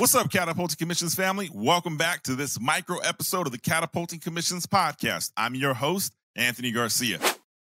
What's up, Catapulting Commissions family? Welcome back to this micro episode of the Catapulting Commissions podcast. I'm your host, Anthony Garcia.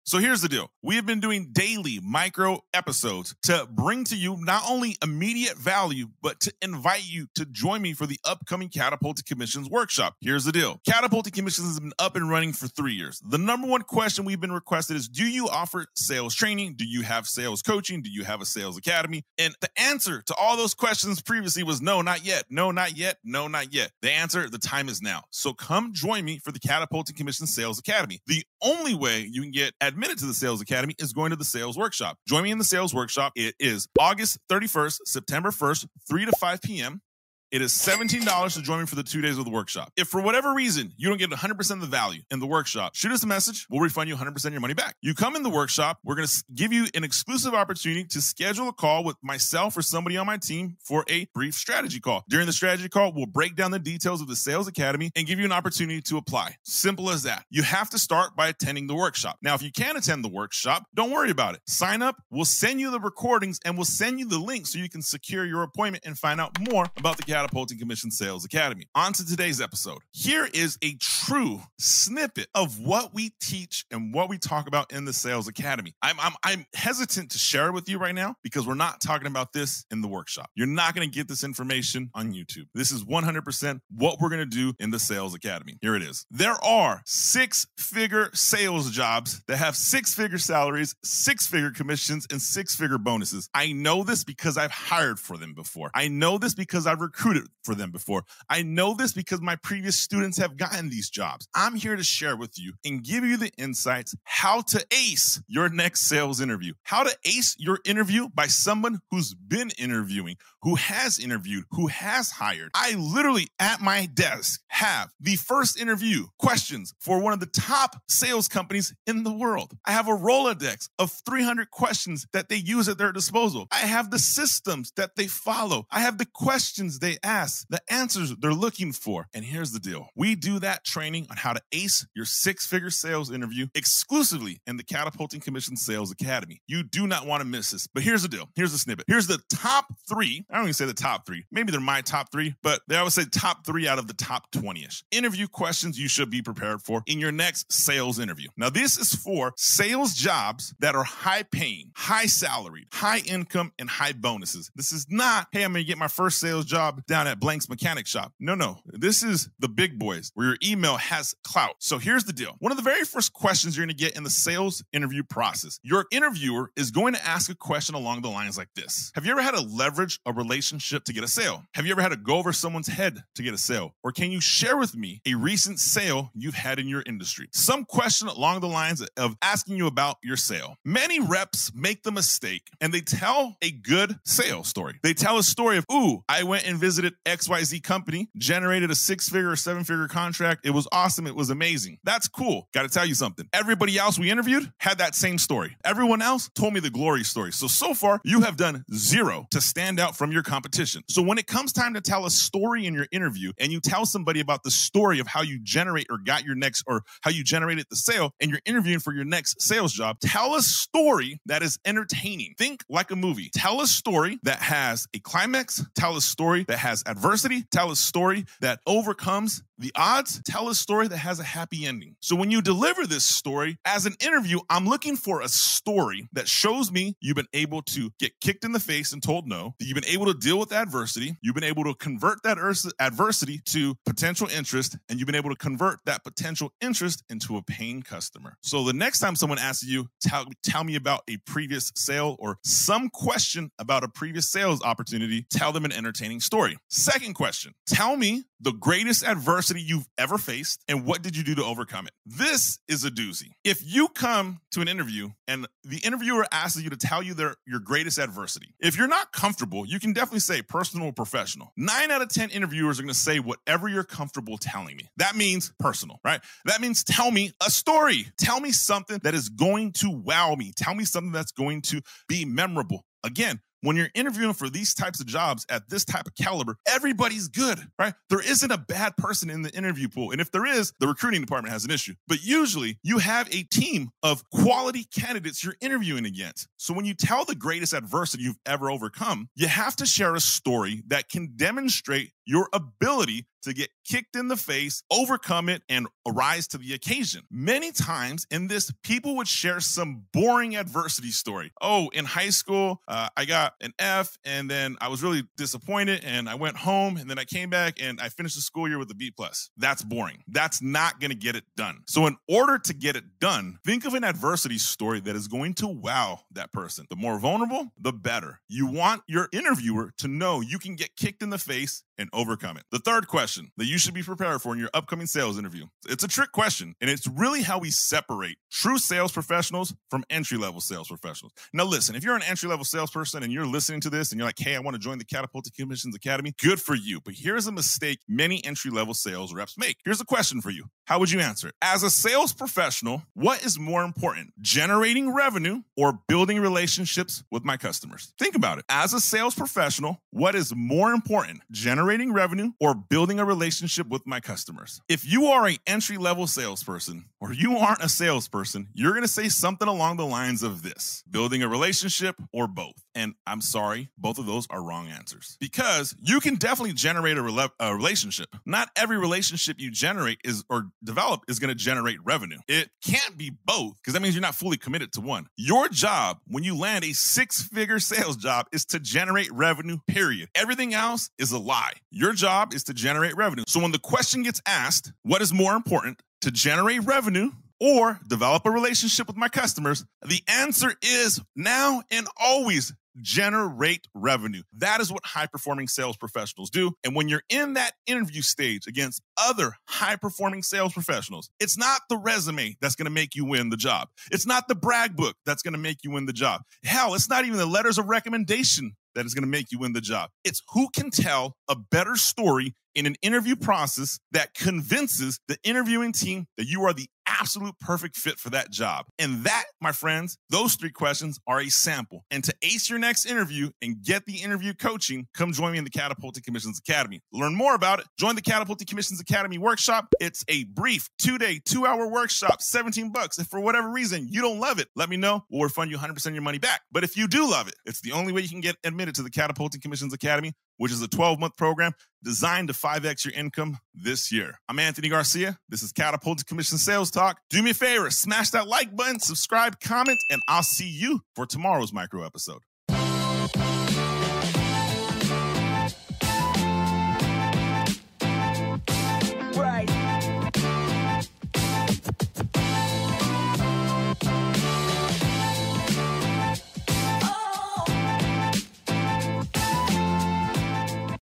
So here's the deal. We have been doing daily micro episodes to bring to you not only immediate value, but to invite you to join me for the upcoming Catapulting Commissions workshop. Here's the deal. Catapulting Commissions has been up and running for three years. The number one question we've been requested is, do you offer sales training? Do you have sales coaching? Do you have a sales academy? And the answer to all those questions previously was no, not yet. No, not yet. No, not yet. The answer, the time is now. So come join me for the Catapulting Commissions Sales Academy. The only way you can get admitted to the Sales Academy is going to the Sales Workshop. Join me in the Sales Workshop. It is August 31st, September 1st, 3 to 5 p.m. It is $17 to join me for the two days of the workshop. If for whatever reason you don't get 100% of the value in the workshop, shoot us a message. We'll refund you 100% of your money back. You come in the workshop, we're going to give you an exclusive opportunity to schedule a call with myself or somebody on my team for a brief strategy call. During the strategy call, we'll break down the details of the Sales Academy and give you an opportunity to apply. Simple as that. You have to start by attending the workshop. Now, if you can't attend the workshop, don't worry about it. Sign up. We'll send you the recordings and we'll send you the link so you can secure your appointment and find out more about the Catapulting Commission Sales Academy. On to today's episode. Here is a true snippet of what we teach and what we talk about in the Sales Academy. I'm, I'm, I'm hesitant to share it with you right now because we're not talking about this in the workshop. You're not going to get this information on YouTube. This is 100% what we're going to do in the Sales Academy. Here it is. There are six figure sales jobs that have six figure salaries, six figure commissions, and six figure bonuses. I know this because I've hired for them before. I know this because I've recruited for them before. I know this because my previous students have gotten these jobs. I'm here to share with you and give you the insights how to ace your next sales interview, how to ace your interview by someone who's been interviewing, who has interviewed, who has hired. I literally at my desk have the first interview questions for one of the top sales companies in the world. I have a Rolodex of 300 questions that they use at their disposal. I have the systems that they follow. I have the questions they ask, the answers they're looking for. And here's the deal we do that training on how to ace your six figure sales interview exclusively in the Catapulting Commission Sales Academy. You do not want to miss this. But here's the deal here's the snippet. Here's the top three. I don't even say the top three. Maybe they're my top three, but they always say top three out of the top 20 ish. Interview questions you should be prepared for in your next sales interview. Now, this is for sales jobs that are high paying, high salaried, high income, and high bonuses. This is not, hey, I'm going to get my first sales job down at Blank's Mechanic Shop. No, no. This is the big boys where your email has clout. So here's the deal. One of the very first questions you're going to get in the sales interview process, your interviewer is going to ask a question along the lines like this Have you ever had to leverage a relationship to get a sale? Have you ever had to go over someone's head to get a sale? Or can you share with me a recent sale you've had in your industry? Some question along the lines of asking you about your sale. Many reps make the mistake and they tell a good sales story. They tell a story of, ooh, I went and visited XYZ company, generated a six figure or seven figure contract. It was awesome. It was amazing. That's cool. Got to tell you something. Everybody else we interviewed had that same story. Everyone else told me the glory story. So, so far, you have done zero to stand out from your competition. So, when it comes time to tell a story in your interview and you tell somebody about the story of how you generate or got your next or how you generated the sale and you're interviewing for your next sales job, tell a story that is entertaining. Think like a movie. Tell a story that has a climax, tell a story that has adversity, tell a story that overcomes the odds, tell a story that has a happy ending. So when you deliver this story as an interview, I'm looking for a story that shows me you've been able to get kicked in the face and told no, that you've been able to deal with adversity, you've been able to convert that adversity to potential interest, and you've been able to convert that potential interest into a paying customer. So the next time someone asks you, tell, tell me about a previous sale or some question about a previous sales opportunity, tell them an entertaining story. Second question, tell me the greatest adversity you've ever faced and what did you do to overcome it? This is a doozy. If you come to an interview and the interviewer asks you to tell you their your greatest adversity, if you're not comfortable, you can definitely say personal or professional. 9 out of 10 interviewers are going to say whatever you're comfortable telling me. That means personal, right? That means tell me a story. Tell me something that is going to wow me. Tell me something that's going to be memorable. Again, when you're interviewing for these types of jobs at this type of caliber, everybody's good, right? There isn't a bad person in the interview pool. And if there is, the recruiting department has an issue. But usually you have a team of quality candidates you're interviewing against. So when you tell the greatest adversity you've ever overcome, you have to share a story that can demonstrate your ability to get kicked in the face, overcome it, and arise to the occasion. Many times in this, people would share some boring adversity story. Oh, in high school, uh, I got an F, and then I was really disappointed, and I went home, and then I came back, and I finished the school year with a B plus. That's boring. That's not going to get it done. So, in order to get it done, think of an adversity story that is going to wow that person. The more vulnerable, the better. You want your interviewer to know you can get kicked in the face and overcome it. The third question that you should be prepared for in your upcoming sales interview. It's a trick question, and it's really how we separate true sales professionals from entry level sales professionals. Now, listen, if you're an entry level salesperson and you're listening to this and you're like, hey, I want to join the Catapulting Commissions Academy, good for you. But here's a mistake many entry level sales reps make. Here's a question for you How would you answer it? As a sales professional, what is more important, generating revenue or building relationships with my customers? Think about it. As a sales professional, what is more important, generating revenue or building a relationship with my customers? If you are an entry level salesperson or you aren't a salesperson, you're going to say something along the lines of this building a relationship or both. And I'm sorry, both of those are wrong answers because you can definitely generate a, rela- a relationship. Not every relationship you generate is or develop is going to generate revenue. It can't be both because that means you're not fully committed to one. Your job when you land a six figure sales job is to generate revenue, period. Everything else is a lie. Your job is to generate revenue. So when the question gets asked, what is more important to generate revenue or develop a relationship with my customers? The answer is now and always generate revenue. That is what high performing sales professionals do. And when you're in that interview stage against other high performing sales professionals, it's not the resume that's going to make you win the job. It's not the brag book that's going to make you win the job. Hell, it's not even the letters of recommendation that is going to make you win the job. It's who can tell a better story in an interview process that convinces the interviewing team that you are the absolute perfect fit for that job. And that, my friends, those three questions are a sample. And to ace your next interview and get the interview coaching, come join me in the Catapulting Commissions Academy. Learn more about it. Join the Catapulting Commissions Academy workshop. It's a brief two day, two hour workshop, 17 bucks. If for whatever reason you don't love it, let me know. We'll refund you 100% of your money back. But if you do love it, it's the only way you can get admitted to the Catapulting Commissions Academy which is a 12 month program designed to 5x your income this year. I'm Anthony Garcia. This is Catapulting Commission Sales Talk. Do me a favor, smash that like button, subscribe, comment, and I'll see you for tomorrow's micro episode.